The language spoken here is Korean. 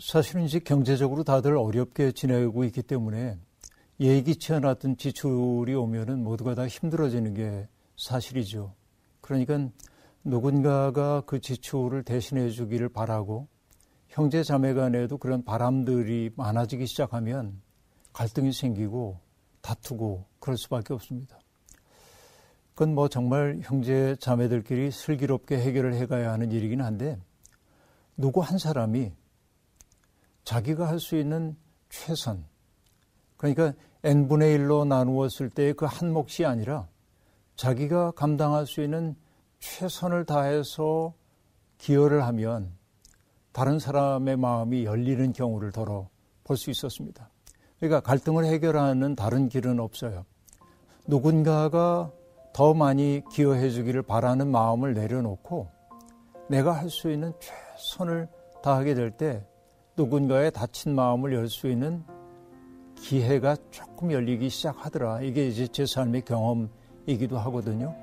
사실은 이제 경제적으로 다들 어렵게 지내고 있기 때문에 예기치 않았던 지출이 오면은 모두가 다 힘들어지는 게 사실이죠. 그러니까 누군가가 그 지출을 대신해 주기를 바라고 형제 자매 간에도 그런 바람들이 많아지기 시작하면 갈등이 생기고 다투고 그럴 수밖에 없습니다. 그건 뭐 정말 형제 자매들끼리 슬기롭게 해결을 해가야 하는 일이긴 한데 누구 한 사람이 자기가 할 수 있는 최선 그러니까 n분의 1로 나누었을 때 그 한 몫이 아니라 자기가 감당할 수 있는 최선을 다해서 기여를 하면 다른 사람의 마음이 열리는 경우를 더러 볼 수 있었습니다. 그러니까 갈등을 해결하는 다른 길은 없어요. 누군가가 더 많이 기여해 주기를 바라는 마음을 내려놓고 내가 할 수 있는 최선을 다하게 될 때 누군가의 다친 마음을 열 수 있는 기회가 조금 열리기 시작하더라. 이게 이제 제 삶의 경험이기도 하거든요.